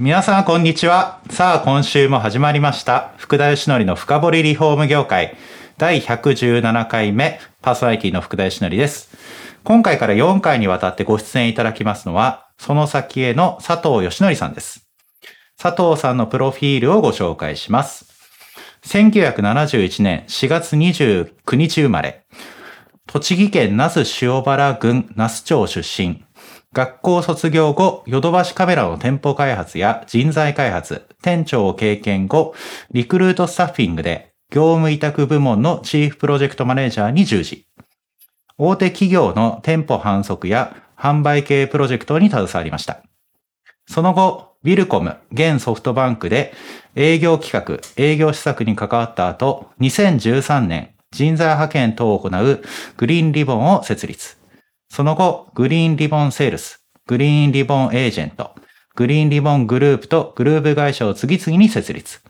皆さんこんにちは。さあ今週も始まりました。福田義則の深掘りリフォーム業界第117回目パーソナリティの福田義則です。今回から4回にわたってご出演いただきますのは、その先への佐藤義則さんです。佐藤さんのプロフィールをご紹介します。1971年4月29日生まれ。栃木県那須塩原郡那須町出身。学校卒業後、ヨドバシカメラの店舗開発や人材開発、店長を経験後、リクルートスタッフィングで業務委託部門のチーフプロジェクトマネージャーに従事。大手企業の店舗販促や販売系プロジェクトに携わりました。その後、ウィルコム、現ソフトバンクで営業企画、営業施策に関わった後、2013年、人材派遣等を行うグリーンリボンを設立。その後、グリーンリボンセールス、グリーンリボンエージェント、グリーンリボングループとグループ会社を次々に設立。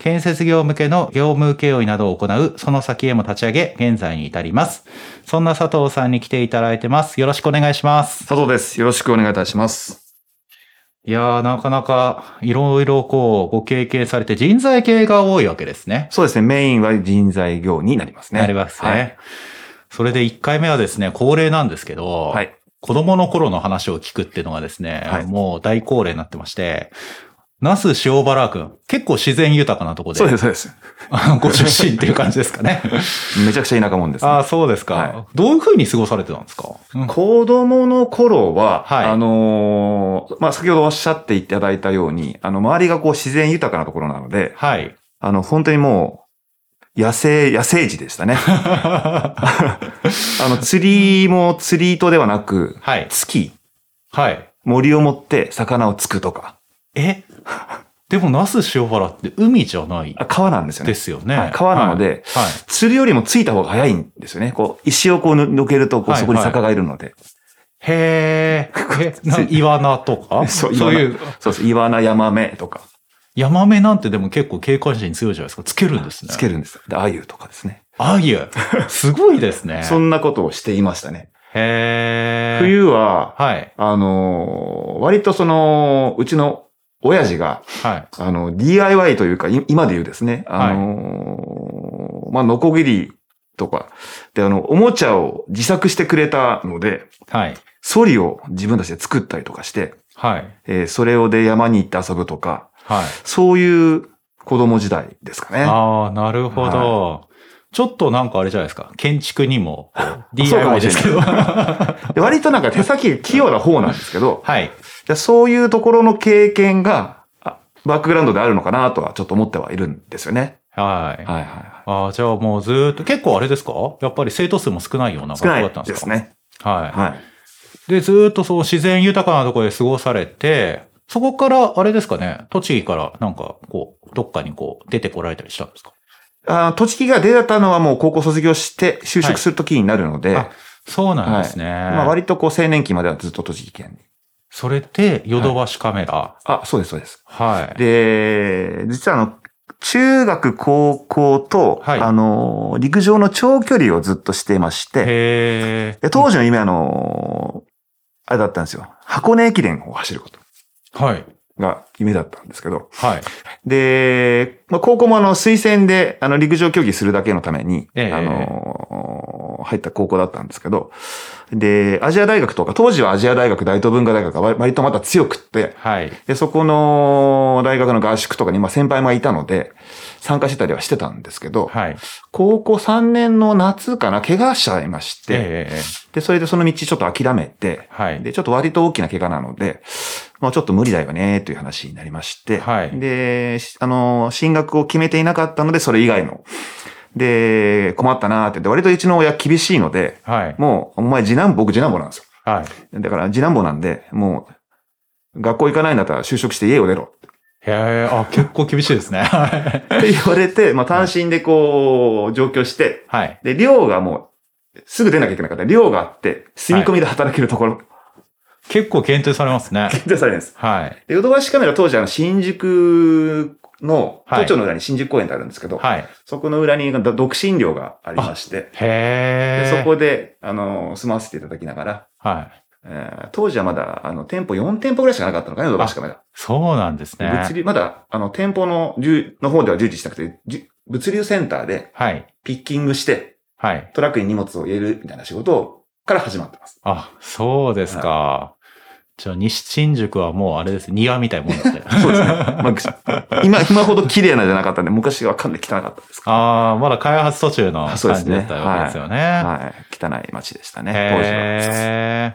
建設業向けの業務請負などを行うその先へも立ち上げ、現在に至ります。そんな佐藤さんに来ていただいてます。よろしくお願いします。佐藤です。よろしくお願いいたします。いやー、なかなかいろいろこうご経験されて人材系が多いわけですね。そうですね。メインは人材業になりますね。なりますね。はい。それで1回目はですね、恒例なんですけど、はい。子供の頃の話を聞くっていうのがですね、はいもう大恒例になってまして、那須塩原くん、結構自然豊かなとこで、そうです、そうです。ご出身っていう感じですかね。めちゃくちゃ田舎者です、ね。ああ、そうですか、はどういう風に過ごされてたんですか、うん子供の頃は、はいあのーまあ、先ほどおっしゃっていただいたように、あの、周りがこう自然豊かなところなので、はい。あの、本当にもう、野生、野生児でしたね。あの、釣りも釣り糸ではなく、はい。月、はい。森を持って魚を突くとか、え？でも那須塩原って海じゃないあ川なんですよね。ですよね。はい川なのではい。はい釣るよりもついた方が早いんですよね。こう、石をこう抜けると、こう、はいそこに坂がいるので。へーえ。なイワナとか？そうそういう、そうです。イワナ、ヤマメとか、ヤマメなんてでも結構警戒心強いじゃないですか。つけるんですね。つけるんです。で、アユとかですね。あゆ。すごいですね。そんなことをしていましたね。へー。冬は、はい。あのー割とその、うちの親父が、はい。あの、DIY というか、い今で言うですね、あのーまあ、ノコギリとか、で、あの、おもちゃを自作してくれたので、はい。ソリを自分たちで作ったりとかして、はい。えーそれをで山に行って遊ぶとか、はい。そういう子供時代ですかね。ああ、なるほど。ちょっとなんかあれじゃないですか。建築にも DIY ですけど。割となんか手先器用な方なんですけど、い。でそういうところの経験が、あバックグラウンドであるのかなとはちょっと思ってはいるんですよね。はい。はいはいああ、じゃあもうずーっと、結構あれですか？やっぱり生徒数も少ないような学校だったんでか？ですすね。はい。はい。で、ずーっとそう自然豊かなところで過ごされて、そこからあれですかね、栃木からなんかこう、どっかにこう出てこられたりしたんですか？あ栃木が出たのはもう高校卒業して就職するときになるので、あそうなんですね。まあ割とこう青年期まではずっと栃木県に。それで、ヨドバシカメラ？あ、そうです、そうです。はい。で、実はあの、中学、高校と、はいあの、陸上の長距離をずっとしていまして、へえ。で当時の夢はあの、あれだったんですよ。箱根駅伝を走ることはい。が夢だったんですけど、はい。で、まあ、高校もあの、推薦で、あの、陸上競技するだけのために、ええあの、入った高校だったんですけど、で、アジア大学とか、当時はアジア大学、大東文化大学が割割とまだ強くって、はい。で、そこの大学の合宿とかに、まあ先輩もいたので、参加してたりはしてたんですけど、はい。高校3年の夏かな、怪我しちゃいまして、ええで、それでその道ちょっと諦めて、はい。で、ちょっと割と大きな怪我なので、まあちょっと無理だよね、という話になりまして、はいで、しあの、進学を決めていなかったので、それ以外の。で、困ったなーって言って、割とうちの親厳しいので、はい。もう、お前次男、僕次男坊なんですよ。はい。だから次男坊なんで、もう、学校行かないんだったら就職して家を出ろ。へえ、あ、結構厳しいですね。はいって言われて、まあ単身でこう、上京して、はい。で、寮がもう、すぐ出なきゃいけなかった。寮があって、住み込みで働けるところ、結構検討されますね。検討されるんです。はい。で、ヨドバシカメラ当時あの、新宿の、はい都庁の裏に新宿公園ってあるんですけど、はい。そこの裏にど独身寮がありまして、へそこで、あの、住まわせていただきながら、はい。えー当時はまだ、あの、店舗4店舗ぐらいしかなかったのかな、ヨドバシカメラ。そうなんですね。物流、まだ、あの、店舗の、従の方では従事しなくて、物流センターではい。ピッキングして、はい。トラックに荷物を入れるみたいな仕事をから始まってます。あ、そうですか。じゃあ、西新宿はもうあれです。庭みたいなもんだって。そうですね。まあ、今、今ほど綺麗なじゃなかったんで、昔はかなり汚かったですかああ、まだ開発途中の感じだったわけですよね。ら。はい。汚い街でしたね、当時は。へえ。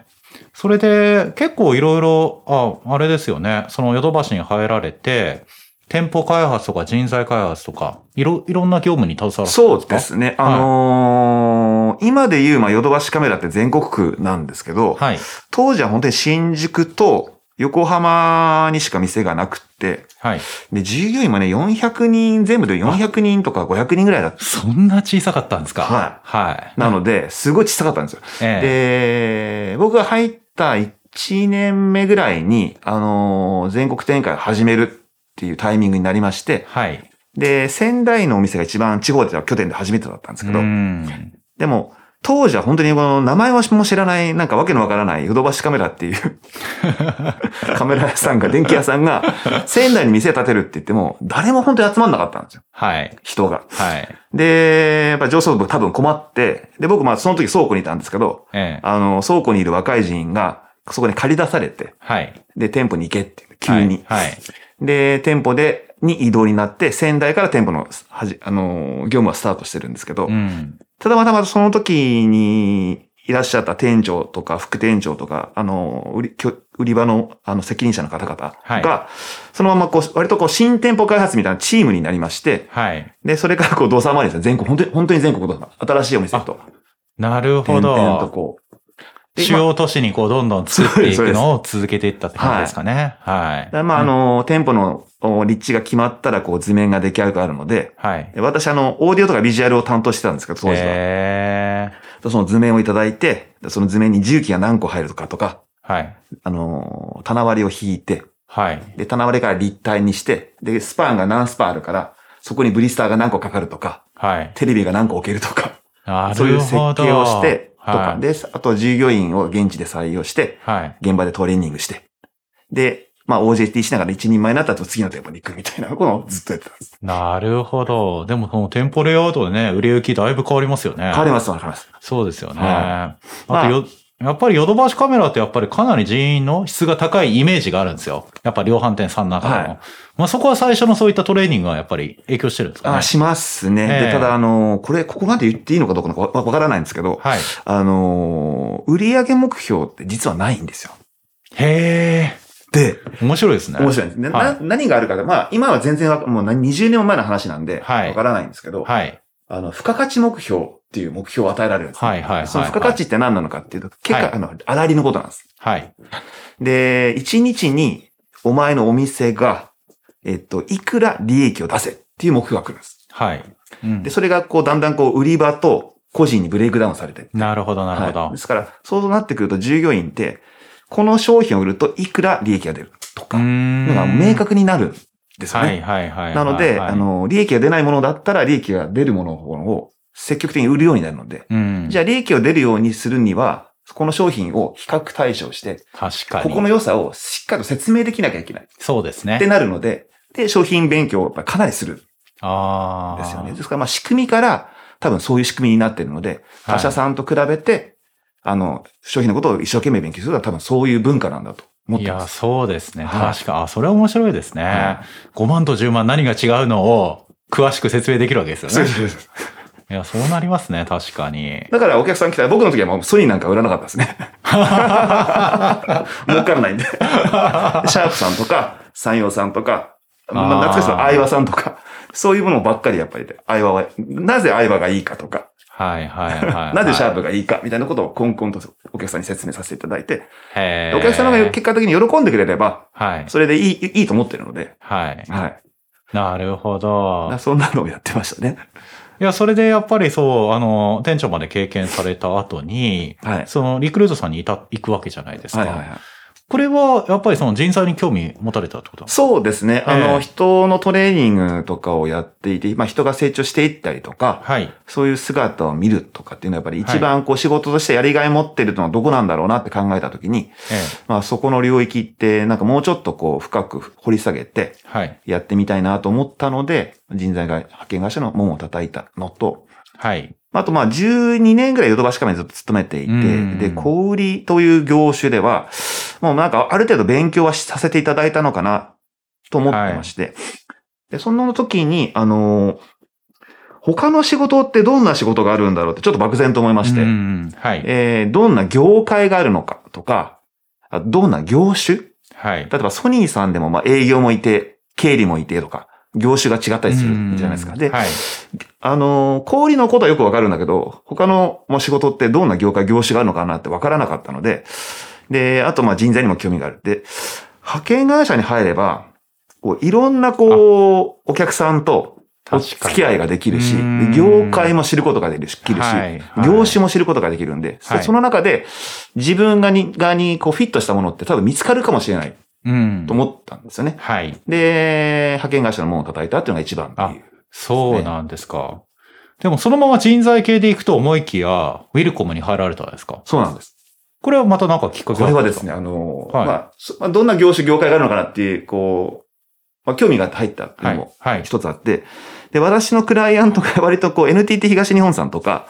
それで、結構いろいろ、あ、あれですよね。そのヨドバシに入られて、店舗開発とか人材開発とか、いろ、いろんな業務に携わるんですか？そうですね。あのー今で言う、まあ、ヨドバシカメラって全国区なんですけど、はい。当時は本当に新宿と横浜にしか店がなくって、はい。で、従業員もね、400人、全部で400人とか500人ぐらいだった。そんな小さかったんですか？はいはい。なので、すごい小さかったんですよ。ええで、僕が入った1年目ぐらいに、あのー全国展開を始めるっていうタイミングになりまして、はい。で、仙台のお店が一番地方では拠点で初めてだったんですけど、うん。でも、当時は本当にこの名前はも知らない、なんかわけのわからないヨドバシカメラっていう カメラ屋さんが、電気屋さんが、仙台に店建てるって言っても、誰も本当に集まんなかったんですよ。はい。人が。はい。で、やっぱ上層部多分困って、で、僕まあその時倉庫にいたんですけど、ええあの、倉庫にいる若い人員が、そこに借り出されて、はい。で、店舗に行けって、急に。はい。はいで、店舗で、に移動になって、仙台から店舗の、はじ、あの、業務はスタートしてるんですけど、うん。ただまたまたその時にいらっしゃった店長とか副店長とか、あの、売り、売り場の、あの、責任者の方々が、はそのままこう、割とこう、新店舗開発みたいなチームになりまして、はい。で、それからこう、動作回りですね。全国、本当に、本当に全国動作。新しいお店と。なるほ点々とど。こう。で主要都市にこうどんどん作っていくのを続けていったって感じですかね。はい。まあ、まあ、あの、店舗のお立地が決まったら、こう、図面が出来上がるので、はい。で私、あの、オーディオとかビジュアルを担当してたんですけど、当時は。えでその図面をいただいて、でその図面に重機が何個入るかとか、ー。はい。あの、棚割りを引いて、はい。で、棚割りから立体にして、で、スパンが何スパあるから、そこにブリスターが何個かかるとか、はい。テレビが何個置けるとか、なそういう設。計をして、とか、はい。で、あと従業員を現地で採用して、はい。現場でトレーニングして、で、まあ OJT しながら一人前になった後次の店舗に行くみたいなことをずっとやってたんです。なるほど。でも、その店舗レイアウトでね、売れ行きだいぶ変わりますよね。変わります、変わります。そうですよね。はあとよ、やっぱりヨドバシカメラってやっぱりかなり人員の質が高いイメージがあるんですよ。やっぱり量販店さんの中でも。はいまあそこは最初のそういったトレーニングがやっぱり影響してるんですかね。あ、しますね。ええで、ただ、あの、これ、ここまで言っていいのかどうかわわからないんですけど、はい。あの、売上目標って実はないんですよ。へで、え、面白いですね。面白いんです。ではいな何があるかで、まあ、今は全然わもう何20年前の話なんで、はいわからないんですけど、はい。あの、付加価値目標っていう目標を与えられるんですね、はいはいはいはいその付加価値って何なのかっていうと、結果、はいあの、粗利のことなんです。はい。で、1日にお前のお店が、えっと、いくら利益を出せっていう目標が来るんです。はい。うんで、それがこう、だんだんこう、売り場と個人にブレイクダウンされて。なるほど、なるほど。はいですから、そうなってくると従業員って、この商品を売るといくら利益が出るとか、のが明確になるんですよね。はいはいはいはい。なので、はいあ、の、利益が出ないものだったら利益が出るものを積極的に売るようになるので、うん。じゃあ利益を出るようにするには、この商品を比較対象して、確かに。ここの良さをしっかりと説明できなきゃいけない。そうですねって。なるので、で、商品勉強をかなりするんああ。ですよね。ですから、まあ仕組みから多分そういう仕組みになってるので、はい他社さんと比べて、あの、商品のことを一生懸命勉強するのは多分そういう文化なんだといや。そうですね。はい確か、あ、それは面白いですね。は5万と10万何が違うのを詳しく説明できるわけですよね。そうそうそういや、そうなりますね、確かに。だからお客さん来たら僕の時はもうソニーなんか売らなかったですね。儲からないんで。シャープさんとか、山陽さんとか、まあ、懐かしいの相葉さんとか、そういうものばっかりやっぱりで、相葉は、なぜ相葉がいいかとか、はいはいはい。なぜシャープがいいかみたいなことをコンコンとお客さんに説明させていただいて、へお客様が結果的に喜んでくれれば、はい。それでいい、いいと思ってるので、はい。はい。なるほど。そんなのをやってましたね。いや、それでやっぱりそう、あの、店長まで経験された後に、はい。そのリクルートさんにいた、行くわけじゃないですか。はいはいはい。これは、やっぱりその人材に興味持たれたってことそうですね。あええの、人のトレーニングとかをやっていて、まあ人が成長していったりとか、はい。そういう姿を見るとかっていうのはやっぱり一番こう仕事としてやりがい持ってるのはどこなんだろうなって考えたときに、えまあそこの領域ってなんかもうちょっとこう深く掘り下げてえ。はい。やってみたいなと思ったので、人材が派遣会社の門を叩いたのと、はい。あとまあ12年ぐらいヨドバシカメラずっと勤めていて、うんで、小売りという業種では、もうなんかある程度勉強はさせていただいたのかなと思ってまして、で、その時に、あのー他の仕事ってどんな仕事があるんだろうってちょっと漠然と思いまして、うんはい。えーどんな業界があるのかとか、あどんな業種？はい。例えばソニーさんでもまあ営業もいて、経理もいてとか、業種が違ったりするじゃないですか。で、はい。あのー、小売りのことはよくわかるんだけど、他のまあ仕事ってどんな業界、業種があるのかなってわからなかったので、で、あとまあ人材にも興味がある。で、派遣会社に入れば、こういろんなこう、お客さんとお付き合いができるし、業界も知ることができるし、はいはい業種も知ることができるんで、そはいその中で自分がに側にこうフィットしたものって多分見つかるかもしれないうんと。思ったんですよね。はい。で、派遣会社の門を叩いたっていうのが一番っていう。そうなんですか。でもそのまま人材系で行くと思いきや、ウィルコムに入られたんですかそうなんです。これはまたなんかきっかけこれはですね。ね、あの、はいまあそまあ、どんな業種、業界があるのかなっていう、こう、まあ、興味が入ったっていうはいのも。はい。一つあって、で、私のクライアントが 割とこう、NTT 東日本さんとか、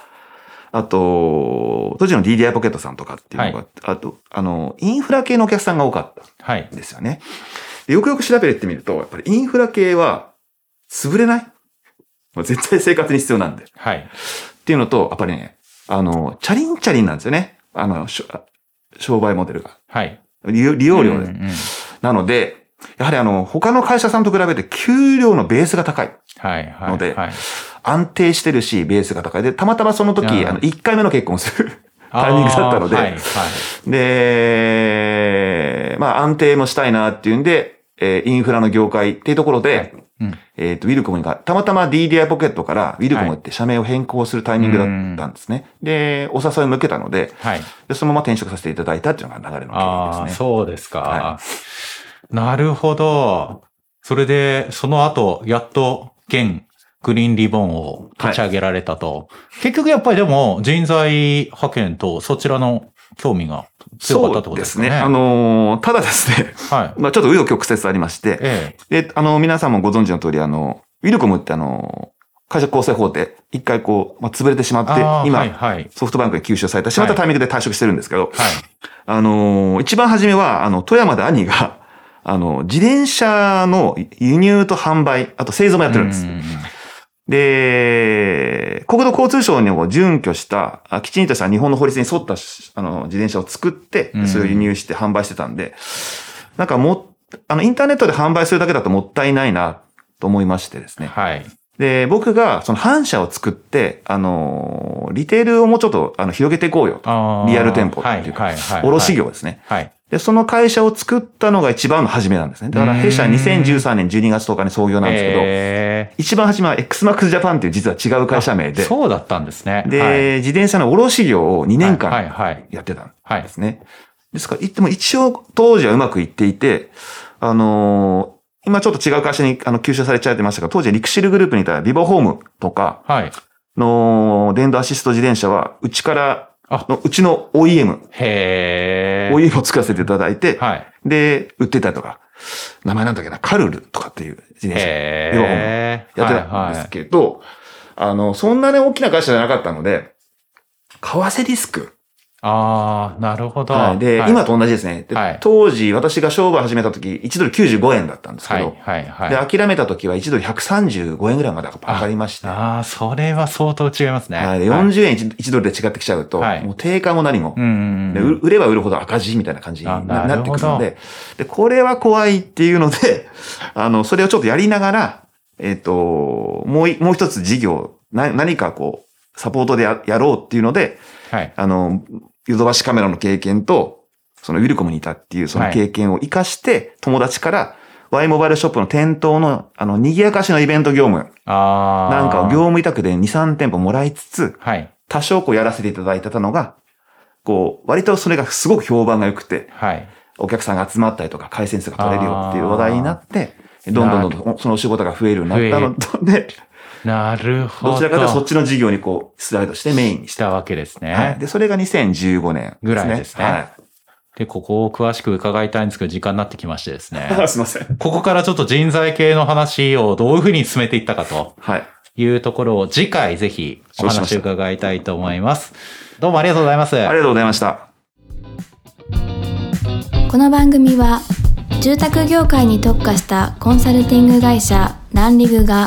あと、当時の DDI ポケットさんとかっていうのが、はあと、あの、インフラ系のお客さんが多かったはいん。ですよね。でよくよく調べてみると、やっぱりインフラ系は、潰れない絶対生活に必要なんで。はい。っていうのと、やっぱりね、あの、チャリンチャリンなんですよね。あの、商売モデルが。はい。利用利用料で。うんうんなので、やはりあの、他の会社さんと比べて給料のベースが高い。はい。はい。のではい。安定してるし、ベースが高い。で、たまたまその時、あの、1回目の結婚をする タイミングだったので、はい。はい。で、まあ安定もしたいなっていうんで、えーインフラの業界っていうところで、うんえっ、と、ウィルコムが、たまたま DDI ポケットからウィルコムって社名を変更するタイミングだったんですね。で、お誘いも受けたので、はい。で、そのまま転職させていただいたっていうのが流れの経緯ああ、ですね。そうですか。はなるほど。それで、その後、やっと、現グリーンリボンを立ち上げられたと。結局やっぱりでも、人材派遣とそちらの興味が強かったってことですかね。そうですね。あのーただですね、はい。まあちょっと紆余曲折ありまして、えで、あの、皆さんもご存知の通り、あの、ウィルコムってあの、会社構成法で一回こう、まあ、潰れてしまえ。って今、はい、はい。ソフトバンクに吸収されたしまったタイミングで退職してるんですけど、はい。あのー一番初めは、あの、富山で兄が、あの、自転車の輸入と販売、あと製造もやってるんですう。んで、国土交通省にも準拠した、あきちんとした日本の法律に沿ったしあの自転車を作ってう、んそれを輸入して販売してたんで、なんかも、あの、インターネットで販売するだけだともったいないなと思いましてですね。はい。で、僕がその反社を作って、あの、リテールをもうちょっとあの広げていこうよリアル店舗っていうかはい、はい、はい。卸業ですね。はい。で、その会社を作ったのが一番の初めなんですね。だから弊社うん2013年12月10日に創業なんですけど、え一番初めは XMAX Japan っていう実は違う会社名ーで、そうだったんですね。で、はい、自転車の卸業を2年はい、間はい。やってたんはいで。すね。ですから、いっても一応当時はうまくいっていて、あのー今ちょっと違う会社にあの吸収されちゃってましたが、当時リクシルグループにいたビボホームとかはい。の電動アシスト自転車は、うちからあの、うちの OEM、へー。OEM を作らせていただいて、はい。で、売ってたりとか、名前なんだっけな、カルルとかっていう自転車へー。やってたんですけど、あの、そんなに大きな会社じゃなかったので、為替リスク。ああ、なるほど。はい。で、はい今と同じですね。ではい当時、私が商売始めた時、1ドル95円だったんですけはいど、、はい、はい。で、諦めた時は1ドル135円ぐらいまで上がりまして、ああ、それは相当違いますね。はい、で40円 1, 1ドルで違ってきちゃうと、はいもう定価も何も、うんうん。売売れば売るほど赤字みたいな感じにあなってくるので、で、これは怖いっていうので、あの、それをちょっとやりながら、えっ、と、もうい、もう一つ事業、な、何かこう、サポートでややろうっていうので、はい。あの、ヨドバシカメラの経験と、そのウィルコムにいたっていうその経験を活かして、友達から Y モバイルショップの店頭の、あの、賑やかしのイベント業務ああ。なんかを業務委託で2、3店舗もらいつつ、はい。多少こうやらせていただいてたのが、こう、割とそれがすごく評判が良くて、はい。お客さんが集まったりとか、回線数が取れるよっていう話題になって、どんどんどんどんそのお仕事が増えるようになったのと、で、なるほど。どちらかというとそっちの事業にこう、スライドしてメインにし。したたわけですね。はい。で、それが2015年ぐらいですねはで、ここを詳しく伺いたいんですけど、時間になってきましてですね。い。すいません。ここからちょっと人材系の話をどういうふうに進めていったかとはい。いうところを次回ぜひお話を伺いたいと思います。どうもありがとうございます。ありがとうございました。この番組は住宅業界に特化したコンサルティング会社ランリグが